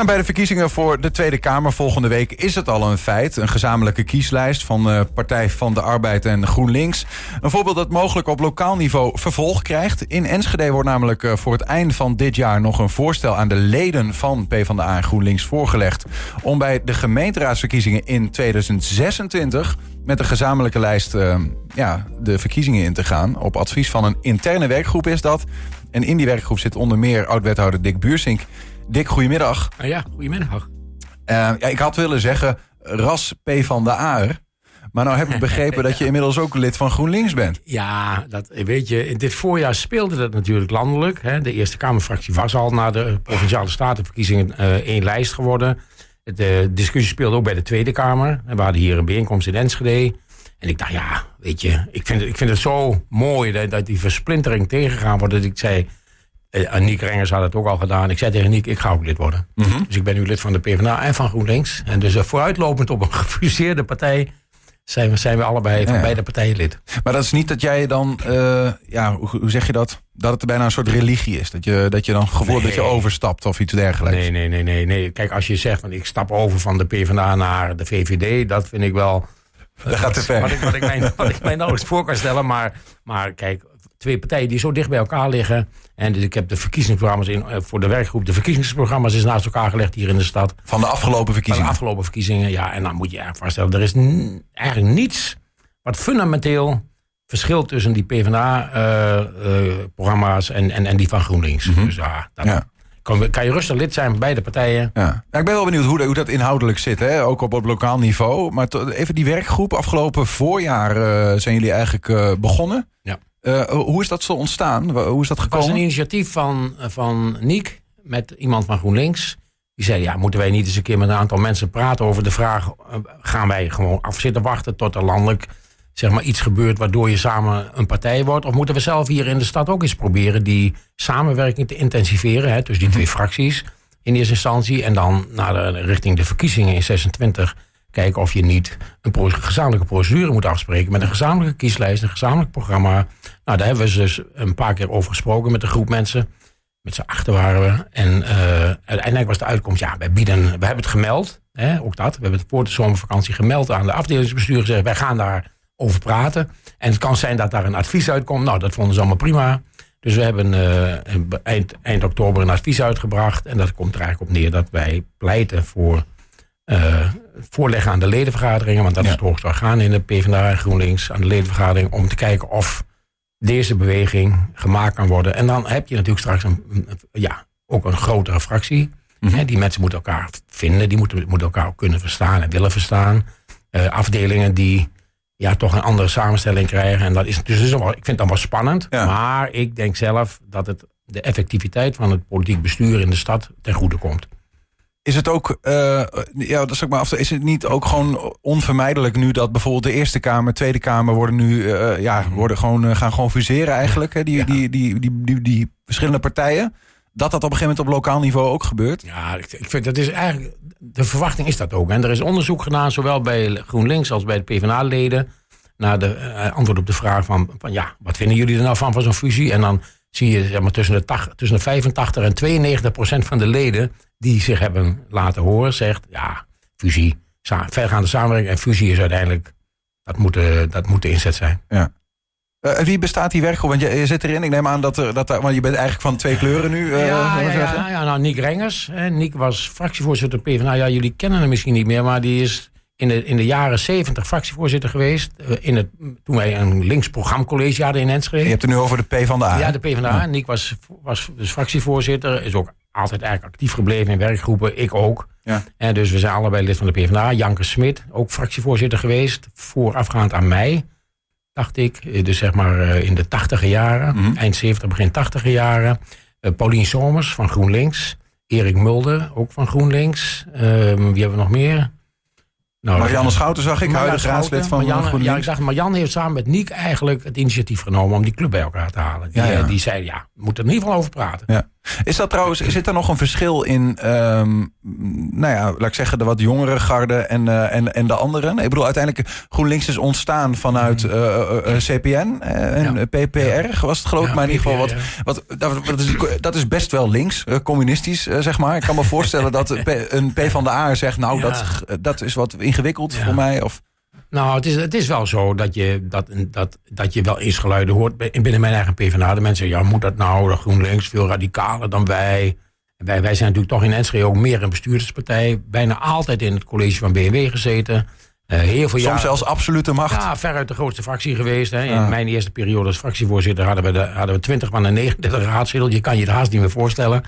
Nou, bij de verkiezingen voor de Tweede Kamer volgende week is het al een feit. Een gezamenlijke kieslijst van de Partij van de Arbeid en GroenLinks. Een voorbeeld dat mogelijk op lokaal niveau vervolg krijgt. In Enschede wordt namelijk eh, voor het eind van dit jaar nog een voorstel aan de leden van PvdA en GroenLinks voorgelegd. Om bij de gemeenteraadsverkiezingen in 2026 met een gezamenlijke lijst uh, ja, de verkiezingen in te gaan. Op advies van een interne werkgroep is dat. En in die werkgroep zit onder meer oud-wethouder Dick Buursink. Dick, goedemiddag. Ah ja, goedemiddag. Uh, ja, ik had willen zeggen ras P van de Aar. Maar nou heb ik begrepen dat je inmiddels ook lid van GroenLinks bent. Ja, dat weet je. In dit voorjaar speelde dat natuurlijk landelijk. Hè. De Eerste Kamerfractie was al na de provinciale statenverkiezingen uh, één lijst geworden. De discussie speelde ook bij de Tweede Kamer. We hadden hier een bijeenkomst in Enschede. En ik dacht, ja, weet je, ik vind, ik vind het zo mooi dat, dat die versplintering tegengaan wordt. Dat ik zei, uh, Niek Rengers had het ook al gedaan. Ik zei tegen Niek, ik ga ook lid worden. Mm -hmm. Dus ik ben nu lid van de PvdA en van GroenLinks. En dus uh, vooruitlopend op een gefuseerde partij zijn we, zijn we allebei van ja. beide partijen lid. Maar dat is niet dat jij dan, uh, ja, hoe, hoe, zeg je dat? Dat het bijna een soort religie is. Dat je, dat je dan gevoel nee. dat je overstapt of iets dergelijks. Nee, nee, nee, nee, nee. Kijk, als je zegt van ik stap over van de PvdA naar de VVD, dat vind ik wel. Dat gaat te ver. Wat ik, wat ik, mij, wat ik mij nauwelijks voor kan stellen. Maar, maar kijk, twee partijen die zo dicht bij elkaar liggen. En dus ik heb de verkiezingsprogramma's in, voor de werkgroep. De verkiezingsprogramma's is naast elkaar gelegd hier in de stad. Van de afgelopen verkiezingen? Van de afgelopen verkiezingen, ja. En dan moet je je voorstellen, er is eigenlijk niets wat fundamenteel verschilt tussen die PvdA-programma's uh, uh, en, en, en die van GroenLinks. Mm -hmm. Dus ja, dat, ja. Kan, kan, je rustig lid zijn van beide partijen. Ja. ja ik ben wel benieuwd hoe, hoe dat inhoudelijk zit, hè? ook op, op lokaal niveau. Maar even die werkgroep, afgelopen voorjaar uh, zijn jullie eigenlijk begonnen. Ja. Uh, hoe is dat zo ontstaan? Hoe is dat gekomen? Het was een initiatief van, van Niek met iemand van GroenLinks. Die zei, ja, moeten wij niet eens een keer met een aantal mensen praten over de vraag... gaan wij gewoon afzitten wachten tot er landelijk zeg maar, iets gebeurt... waardoor je samen een partij wordt? Of moeten we zelf hier in de stad ook eens proberen... die samenwerking te intensiveren, hè, tussen die twee fracties in eerste instantie... en dan naar de, richting de verkiezingen in 26 kijken of je niet een gezamenlijke procedure moet afspreken met een gezamenlijke kieslijst, een gezamenlijk programma. Nou, daar hebben we dus een paar keer over gesproken met een groep mensen. Met z'n achter waren we. En uh, uiteindelijk was de uitkomst, ja, wij bieden, we hebben het gemeld, hè, ook dat. We hebben het voor de zomervakantie gemeld aan de afdelingsbestuur gezegd, wij gaan daar over praten. En het kan zijn dat daar een advies uitkomt. Nou, dat vonden ze allemaal prima. Dus we hebben uh, eind, eind oktober een advies uitgebracht. En dat komt er eigenlijk op neer dat wij pleiten voor voorleggen aan de ledenvergaderingen, want dat ja. is het hoogste orgaan in de PvdA en GroenLinks, aan de ledenvergadering, om te kijken of deze beweging gemaakt kan worden. En dan heb je natuurlijk straks een, ja, ook een grotere fractie. Mm -hmm. Die mensen moeten elkaar vinden, die moeten, moeten elkaar ook kunnen verstaan en willen verstaan. Uh, afdelingen die ja, toch een andere samenstelling krijgen. En dat is, dus is wel, ik vind het dan wel spannend. Ja. Maar ik denk zelf dat het de effectiviteit van het politiek bestuur in de stad ten goede komt. Is het ook, uh, ja, dat zeg maar af, is het niet ook gewoon onvermijdelijk nu dat bijvoorbeeld de Eerste Kamer, Tweede Kamer worden nu, uh, ja, worden gewoon, uh, gaan gewoon fuseren eigenlijk, hè, die, ja. die, die, die, die, die, verschillende partijen? Dat dat op een gegeven moment op lokaal niveau ook gebeurt? Ja, ik, ik vind dat is eigenlijk, de verwachting is dat ook. En er is onderzoek gedaan, zowel bij GroenLinks als bij de PvdA-leden, naar de antwoord op de vraag van, van, ja, wat vinden jullie er nou van, van zo'n fusie? En dan zie je zeg maar, tussen, de 80, tussen de 85 en 92 procent van de leden die zich hebben laten horen, zegt ja, fusie, vergaande samenwerking en fusie is uiteindelijk, dat moet de, dat moet de inzet zijn. Ja. Uh, wie bestaat die werkgroep? Want je, je, zit erin. Ik neem aan dat er, dat er, want je bent eigenlijk van twee kleuren nu. Uh, ja, ja, ja, ja, nou, Nick Rengers. Hè. Nick was fractievoorzitter PvdA. Ja, jullie kennen hem misschien niet meer, maar die is in de, in de jaren zeventig fractievoorzitter geweest. In het, toen wij een links programmacollege hadden in Enschede. Je hebt het nu over de P van de A. Ja, de P van de A. Ja. Nick was, was dus fractievoorzitter. Is ook altijd eigenlijk actief gebleven in werkgroepen. Ik ook. Ja. En dus we zijn allebei lid van de PvdA. Janke Smit, ook fractievoorzitter geweest. Voorafgaand aan mij, dacht ik. Dus zeg maar in de tachtige jaren. Mm -hmm. Eind 70, begin tachtige jaren. Uh, Paulien Somers van GroenLinks. Erik Mulder, ook van GroenLinks. Uh, wie hebben we nog meer? Nou, Marianne Schouten zag ik, huidig raadslid van Marianne, GroenLinks. Ja, ik zag Marianne heeft samen met Niek eigenlijk het initiatief genomen om die club bij elkaar te halen. Die, ja, ja. die zei, ja, we moeten er in ieder geval over praten. Ja. Is dat trouwens, zit er nog een verschil in, ehm, nou ja, laat ik zeggen, de wat jongere garde en, uh, en, en de anderen? Ik bedoel, uiteindelijk GroenLinks is ontstaan vanuit uh, uh, CPN en ja. PPR, was het geloof ik, ja, maar in ieder geval wat, wat dat, dat, is, dat is best wel links, communistisch, zeg maar. Ik kan me voorstellen dat een P van de A zegt, nou, dat, dat is wat ingewikkeld voor mij. Of... Nou, het is, het is wel zo dat je, dat, dat, dat je wel eens geluiden hoort binnen mijn eigen PvdA. De mensen zeggen, ja, moet dat nou? De GroenLinks veel radicaler dan wij. En wij, wij zijn natuurlijk toch in Enschede ook meer een bestuurderspartij. Bijna altijd in het college van BMW gezeten. Uh, heel veel Soms zelfs absolute macht. Ja, veruit de grootste fractie geweest. Hè. In mijn eerste periode als fractievoorzitter hadden we, de, hadden we 20 van de 39 raadzetel. Je kan je het haast niet meer voorstellen.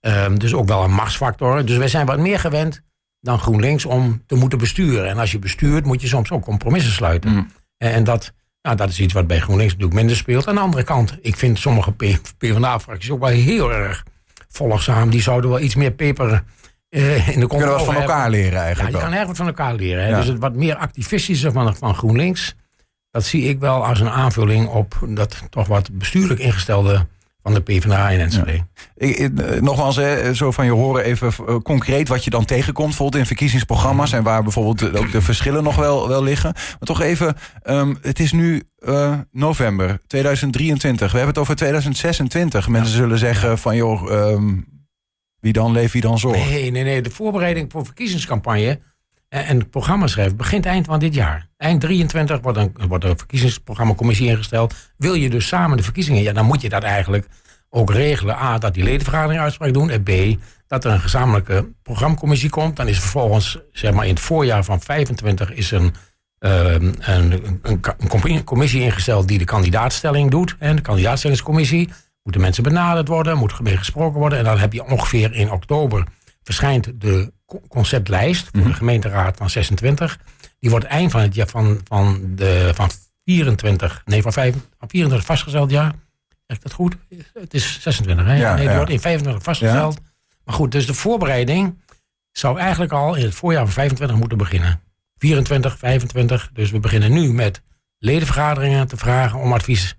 Um, dus ook wel een machtsfactor. Dus wij zijn wat meer gewend dan GroenLinks om te moeten besturen. En als je bestuurt, moet je soms ook compromissen sluiten. Mm. En dat, nou, dat is iets wat bij GroenLinks natuurlijk minder speelt. Aan de andere kant, ik vind sommige PvdA-fracties ook wel heel erg volgzaam. Die zouden wel iets meer peper uh, in de Kunnen we van elkaar leren eigenlijk? Ja, je kan erg wat van elkaar leren. Hè? Dus het wat meer activistische van, van GroenLinks... dat zie ik wel als een aanvulling op dat toch wat bestuurlijk ingestelde van de PvdA in Enschede. Ja. Eh, nogmaals, hè, zo van je horen even eh, concreet wat je dan tegenkomt, bijvoorbeeld in verkiezingsprogramma's en waar bijvoorbeeld ook de verschillen nog wel, wel liggen. Maar toch even, um, het is nu uh, november 2023. We hebben het over 2026. Mensen zullen zeggen van joh, um, wie dan leeft, wie dan zorgt. Nee, nee, nee. De voorbereiding voor verkiezingscampagne en het programma schrijven begint eind van dit jaar. Eind 23 wordt een, wordt een verkiezingsprogrammacommissie ingesteld. Wil je dus samen de verkiezingen, ja, dan moet je dat eigenlijk ook regelen. A, dat die ledenvergadering uitspraak doen. En B, dat er een gezamenlijke programmacommissie komt. Dan is vervolgens, zeg maar in het voorjaar van 25 is een, een, een, een, commissie ingesteld die de kandidaatstelling doet. En de kandidaatstellingscommissie moeten mensen benaderd worden, moet mee gesproken worden. En dan heb je ongeveer in oktober verschijnt de conceptlijst voor de mhm. gemeenteraad van 26. Die wordt eind van het jaar van, van, de, van 24, nee van, 5, van 24 vastgesteld jaar. Zeg ik dat goed? Het is 26, hè? Ja, nee, die wordt in 25 vastgesteld. Maar goed, dus de voorbereiding zou eigenlijk al in het voorjaar van 25 moeten beginnen. 24, 25. Dus we beginnen nu met ledenvergaderingen te vragen om advies.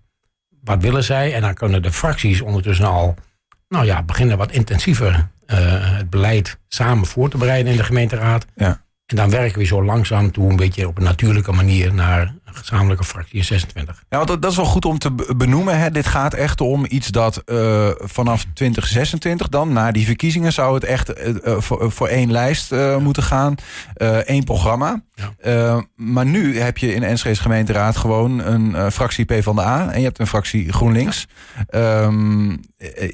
Wat willen zij? En dan kunnen de fracties ondertussen al, nou ja, beginnen wat intensiever het beleid samen voor te bereiden in de gemeenteraad. Ja. En dan werken we zo langzaam toe een beetje op een natuurlijke manier naar gezamenlijke fractie 26. Ja, want dat is wel goed om te benoemen. Hè. Dit gaat echt om iets dat uh, vanaf 2026 dan, na die verkiezingen, zou het echt uh, voor, voor, één lijst uh, moeten gaan. één programma. Ja. maar nu heb je in de Enschede's gemeenteraad gewoon een fractie P van de A en je hebt een fractie GroenLinks. Ja. Um,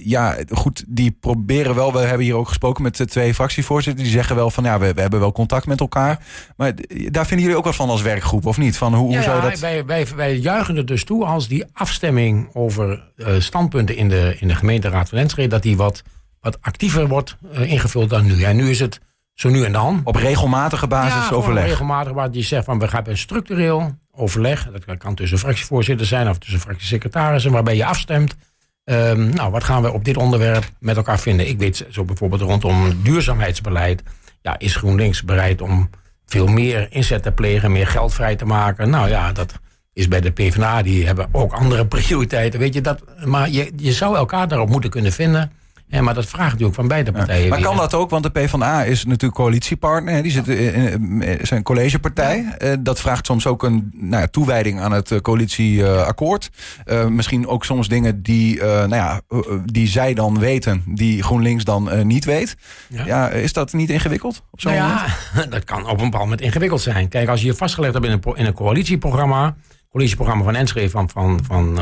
ja, goed, die proberen wel. We hebben hier ook gesproken met de twee fractievoorzitters. Die zeggen wel van ja, we, we hebben wel contact met elkaar. Maar daar vinden jullie ook wat van als werkgroep, of niet? Van hoe, hoe dat... wij, wij, wij juichen er dus toe als die afstemming over uh, standpunten in de, in de gemeenteraad van Enschede, dat die wat, wat actiever wordt uh, ingevuld dan nu. En nu is het zo nu en dan. Op regelmatige basis ja, overleg? Op regelmatige basis. Die zegt van we gaan een structureel overleg. Dat kan tussen fractievoorzitter zijn of tussen fractiesecretarissen, waarbij je afstemt. Um, nou, wat gaan we op dit onderwerp met elkaar vinden? Ik weet zo bijvoorbeeld rondom duurzaamheidsbeleid ja, is GroenLinks bereid om veel meer inzet te plegen, meer geld vrij te maken. Nou ja, dat is bij de PvdA, die hebben ook andere prioriteiten. Weet je, dat, maar je, je zou elkaar daarop moeten kunnen vinden. Ja, maar dat vraagt natuurlijk van beide partijen. maar kan dat ook? Want de PvdA is natuurlijk coalitiepartner. Die zit in, zijn collegepartij. Ja. Dat vraagt soms ook een nou ja, toewijding aan het coalitieakkoord. Uh, misschien ook soms dingen die, uh, nou ja, die zij dan weten, die GroenLinks dan niet weet. Ja. ja. is dat niet ingewikkeld? Op zo'n nou ja, dat kan op een bepaald moment ingewikkeld zijn. Kijk, als je je vastgelegd hebt in een, in een coalitieprogramma, coalitieprogramma van Enschede van, van, van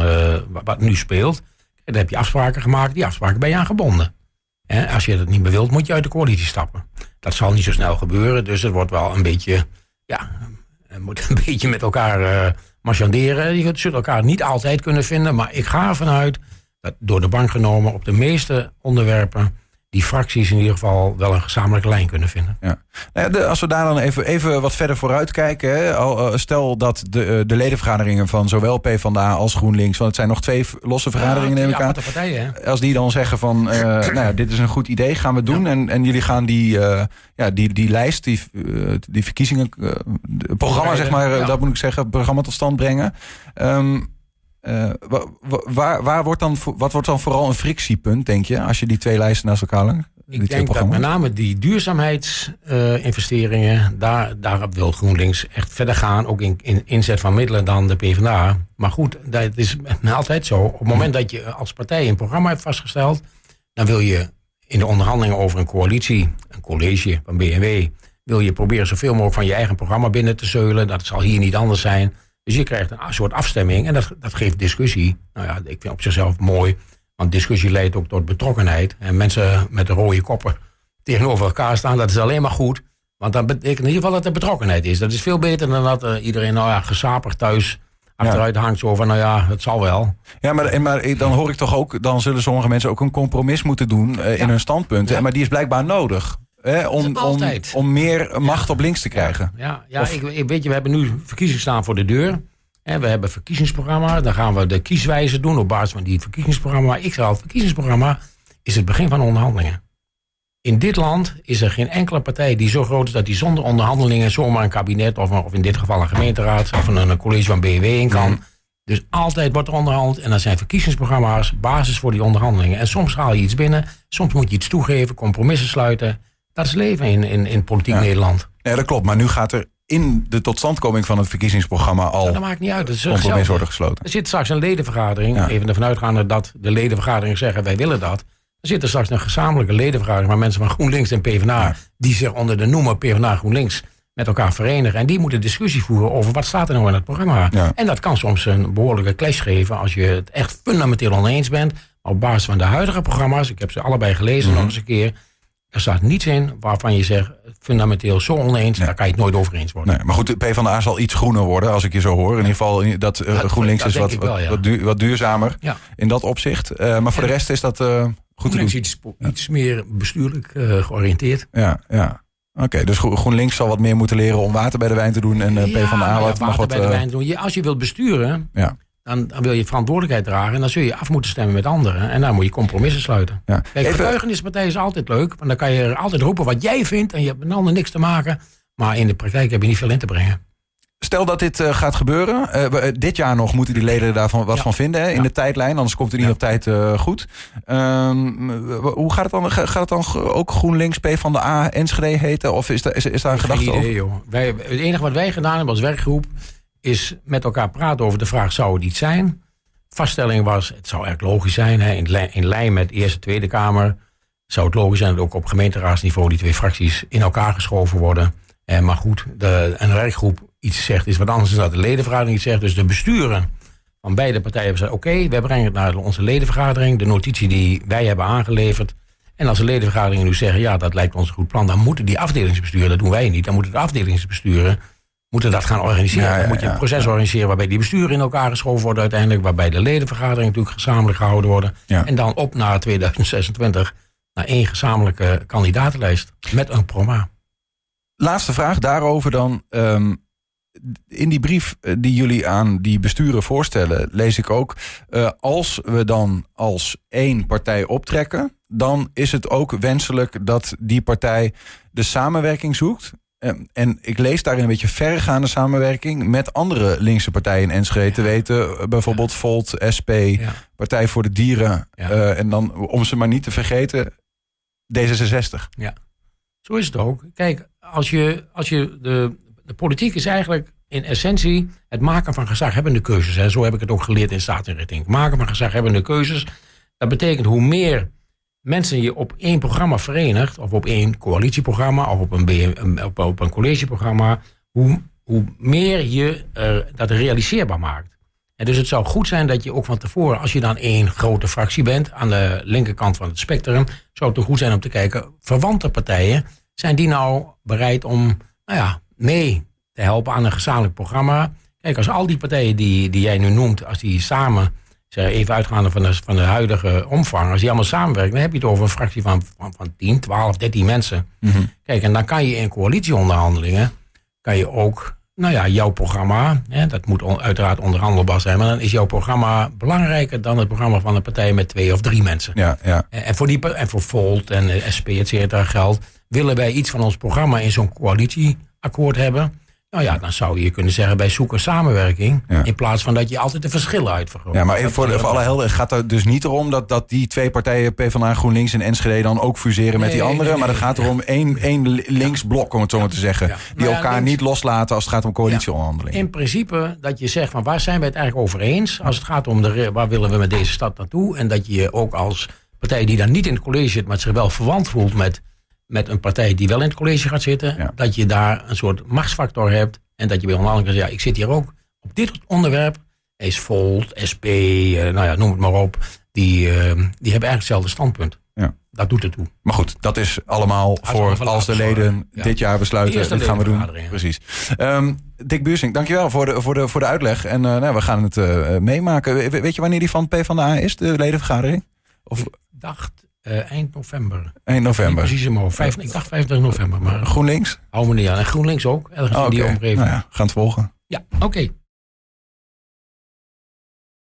wat nu speelt dan heb je afspraken gemaakt, die afspraken ben je aan gebonden. En als je dat niet meer wilt, moet je uit de coalitie stappen. Dat zal niet zo snel gebeuren, dus het wordt wel een beetje, ja, moet een beetje met elkaar uh, marchanderen. Je zult elkaar niet altijd kunnen vinden, maar ik ga ervan uit dat door de bank genomen op de meeste onderwerpen die fracties in ieder geval wel een gezamenlijke lijn kunnen vinden. Ja. Nou als we daar dan even, even wat verder vooruit kijken. Hè, eh, stel dat de, eh, de ledenvergaderingen van zowel PvdA als GroenLinks... want het zijn nog twee losse vergaderingen, ja, neem ik aan. Partijen, als die dan zeggen van, uh, nou ja, dit is een goed idee, gaan we doen. En, en jullie gaan die, uh, ja, die, die lijst, die, die verkiezingen... programma, zeg maar, dat moet ik zeggen, programma tot stand brengen. Um, Uh, waar, waar wordt dan, wat wordt dan vooral een frictiepunt, denk je, als je die twee lijsten naast elkaar legt? Ik denk dat met name die duurzaamheidsinvesteringen, daar, daar wil GroenLinks echt verder gaan. Ook in, in inzet van middelen dan de PvdA. Maar goed, dat is altijd zo. Op het moment dat je als partij een programma hebt vastgesteld, dan wil je in de onderhandelingen over een coalitie, een college van BMW, wil je proberen zoveel mogelijk van je eigen programma binnen te zeulen. Dat zal hier niet anders zijn. Dus je krijgt een soort afstemming en dat, dat geeft discussie. Nou ja, ik vind op zichzelf mooi. Want discussie leidt ook tot betrokkenheid. En mensen met de rode koppen tegenover elkaar staan, dat is alleen maar goed. Want dat betekent in ieder geval dat er betrokkenheid is. Dat is veel beter dan dat uh, iedereen nou ja, gesaperd thuis achteruit hangt. Zo van, nou ja, het zal wel. Ja, maar, maar dan hoor ik toch ook... dan zullen sommige mensen ook een compromis moeten doen uh, in hun standpunten. Maar die is blijkbaar nodig. Hè, om, om, om meer macht op links te krijgen. Ja, ja, ik, ik, weet je, we hebben nu verkiezingen staan voor de deur. En we hebben een verkiezingsprogramma. Dan gaan we de kieswijze doen op basis van die verkiezingsprogramma. Ik zeg al, het verkiezingsprogramma is het begin van onderhandelingen. In dit land is er geen enkele partij die zo groot is dat die zonder onderhandelingen zomaar een kabinet of, of in dit geval een gemeenteraad of een, een college van BW in kan. Dus altijd wordt er onderhandeld en dan zijn verkiezingsprogramma's basis voor die onderhandelingen. En soms haal je iets binnen, soms moet je iets toegeven, compromissen sluiten. Dat is leven in, in, in politiek Nederland. Ja, dat klopt. Maar nu gaat er in de totstandkoming van het verkiezingsprogramma al dat maakt niet uit. Dat is compromis worden gesloten. Er zit straks een ledenvergadering, even ervan uitgaande dat de ledenvergadering zeggen wij willen dat. Er zit er straks een gezamenlijke ledenvergadering waar mensen van GroenLinks en PvdA, die zich onder de noemer PvdA GroenLinks met elkaar verenigen. En die moeten discussie voeren over wat staat er nou in het programma. En dat kan soms een behoorlijke clash geven als je het echt fundamenteel oneens bent. Op basis van de huidige programma's, ik heb ze allebei gelezen mhm. nog eens een keer er staat niets in waarvan je zegt, fundamenteel zo oneens, daar kan je het nooit over eens worden. Nee, maar goed, de PvdA zal iets groener worden, als ik je zo hoor. In ieder geval, dat uh, GroenLinks is wat, wat, wat, duurzamer in dat opzicht. Uh, maar voor de rest is dat uh, goed te doen. Iets, iets meer bestuurlijk georiënteerd. Ja, ja. Oké, dus GroenLinks zal wat meer moeten leren om water bij de wijn te doen en PvdA wat, water wat, bij de wijn te doen. als je wilt besturen, ja dan, dan, wil je verantwoordelijkheid dragen. En dan zul je af moeten stemmen met anderen. En dan moet je compromissen sluiten. Ja. Kijk, getuigenispartij is altijd leuk. Want dan kan je altijd roepen wat jij vindt. En je hebt met anderen niks te maken. Maar in de praktijk heb je niet veel in te brengen. Stel dat dit uh, gaat gebeuren. Uh, dit jaar nog moeten die leden daarvan wat van vinden. Hè, in ja. de tijdlijn. Anders komt het niet ja. op tijd uh, goed. Um, hoe gaat het dan? Gaat het dan ook GroenLinks P van de A Enschede heten? Of is, daar is, is daar een gedachte idee, over? Joh. Wij, het enige wat wij gedaan hebben als werkgroep is met elkaar praten over de vraag: zou het iets zijn? Vaststelling was: het zou erg logisch zijn. Hè, in, lijn, in lijn met Eerste Tweede Kamer zou het logisch zijn dat ook op gemeenteraadsniveau die twee fracties in elkaar geschoven worden. Eh, maar goed, de, een werkgroep iets zegt is wat anders dan dat de ledenvergadering iets zegt. Dus de besturen van beide partijen hebben gezegd: oké, wij brengen het naar onze ledenvergadering. De notitie die wij hebben aangeleverd. En als de ledenvergaderingen nu zeggen: ja, dat lijkt ons een goed plan, dan moeten die afdelingsbesturen, dat doen wij niet, dan moeten de afdelingsbesturen moeten dat gaan organiseren. dan moet je een proces organiseren waarbij die besturen in elkaar geschoven worden uiteindelijk. Waarbij de ledenvergadering natuurlijk gezamenlijk gehouden worden. En dan op naar 2026 naar één gezamenlijke kandidatenlijst met een programma. Laatste vraag daarover dan. Ehm, in die brief eh, die jullie aan die besturen voorstellen, lees ik ook. Uh, als we dan als één partij optrekken, dan is het ook wenselijk dat die partij de samenwerking zoekt en ik lees daarin een beetje verregaande samenwerking met andere linkse partijen in Enschede. Te weten, eh, bijvoorbeeld Volt, SP, Partij voor de Dieren. Uh, en dan, om ze maar niet te vergeten, D66. Ja, zo is het ook. Kijk, als je, als je de, de politiek is eigenlijk in essentie het maken van gezaghebbende keuzes. Hè. Zo heb ik het ook geleerd in staatinrichting. Maken van gezaghebbende keuzes. Dat betekent hoe meer mensen je op één programma verenigt, of op één coalitieprogramma, of op een, op, op, een collegeprogramma, hoe, hoe meer je dat realiseerbaar maakt. En dus het zou goed zijn dat je ook van tevoren, als je dan één grote fractie bent, aan de linkerkant van het spectrum, zou het goed zijn om te kijken, verwante partijen, zijn die nou bereid om nou ja, mee te helpen aan een gezamenlijk programma? Kijk, als al die partijen die, die jij nu noemt, als die samen zeg, even uitgaande van de, van de huidige omvang, als die allemaal samenwerken, dan heb je het over een fractie van, van, van 10, 12, 13 mensen. Mhm. Kijk, en dan kan je in coalitieonderhandelingen, kan je ook, nou ja, jouw programma, hè, dat moet uiteraard onderhandelbaar zijn, maar dan is jouw programma belangrijker dan het programma van een partij met twee of drie mensen. Ja, ja. En, voor die, en voor Volt en SP, et cetera, geldt, willen wij iets van ons programma in zo'n coalitieakkoord hebben, Nou ja, dan zou je kunnen zeggen bij zoeken samenwerking. Ja. In plaats van dat je altijd de verschillen uitvergroot. Ja, maar even voor, voor alle helden, het gaat er dus niet erom dat, dat die twee partijen, PvdA, GroenLinks en Enschede, dan ook fuseren met die Nee, andere. nee, maar het gaat erom één, één linksblok, om het zo maar te zeggen. Ja. Die Nou ja, elkaar links- niet loslaten als het gaat om coalitieonderhandelingen. In principe dat je zegt van waar zijn we het eigenlijk over eens als het gaat om de, waar willen we met deze stad naartoe. En dat je je ook als partij die dan niet in het college zit, maar zich wel verwant voelt met, met een partij die wel in het college gaat zitten. Ja. Dat je daar een soort machtsfactor hebt. En dat je bij onderhandeling kan zeggen, ja, ik zit hier ook op dit onderwerp. Is Volt, SP, eh, nou ja, noem het maar op. Die, eh, die hebben eigenlijk hetzelfde standpunt. Ja. Dat doet het toe. Maar goed, dat is allemaal voor als de leden ja. dit jaar besluiten. Dit gaan we doen. Precies. Ehm, Dick Buursing, dankjewel voor de, voor de, voor de uitleg. En eh, nou, we gaan het meemaken. We- weet je wanneer die van PvdA is, de ledenvergadering? Of Ik dacht eh, eind november. 1 Niet november? precies in mijn. Vijf- ik dacht 25 november. Maar GroenLinks? hou me niet aan. En GroenLinks ook. Ergens Oh, in die omgeving. nou ja, gaan het volgen. Ja, oké.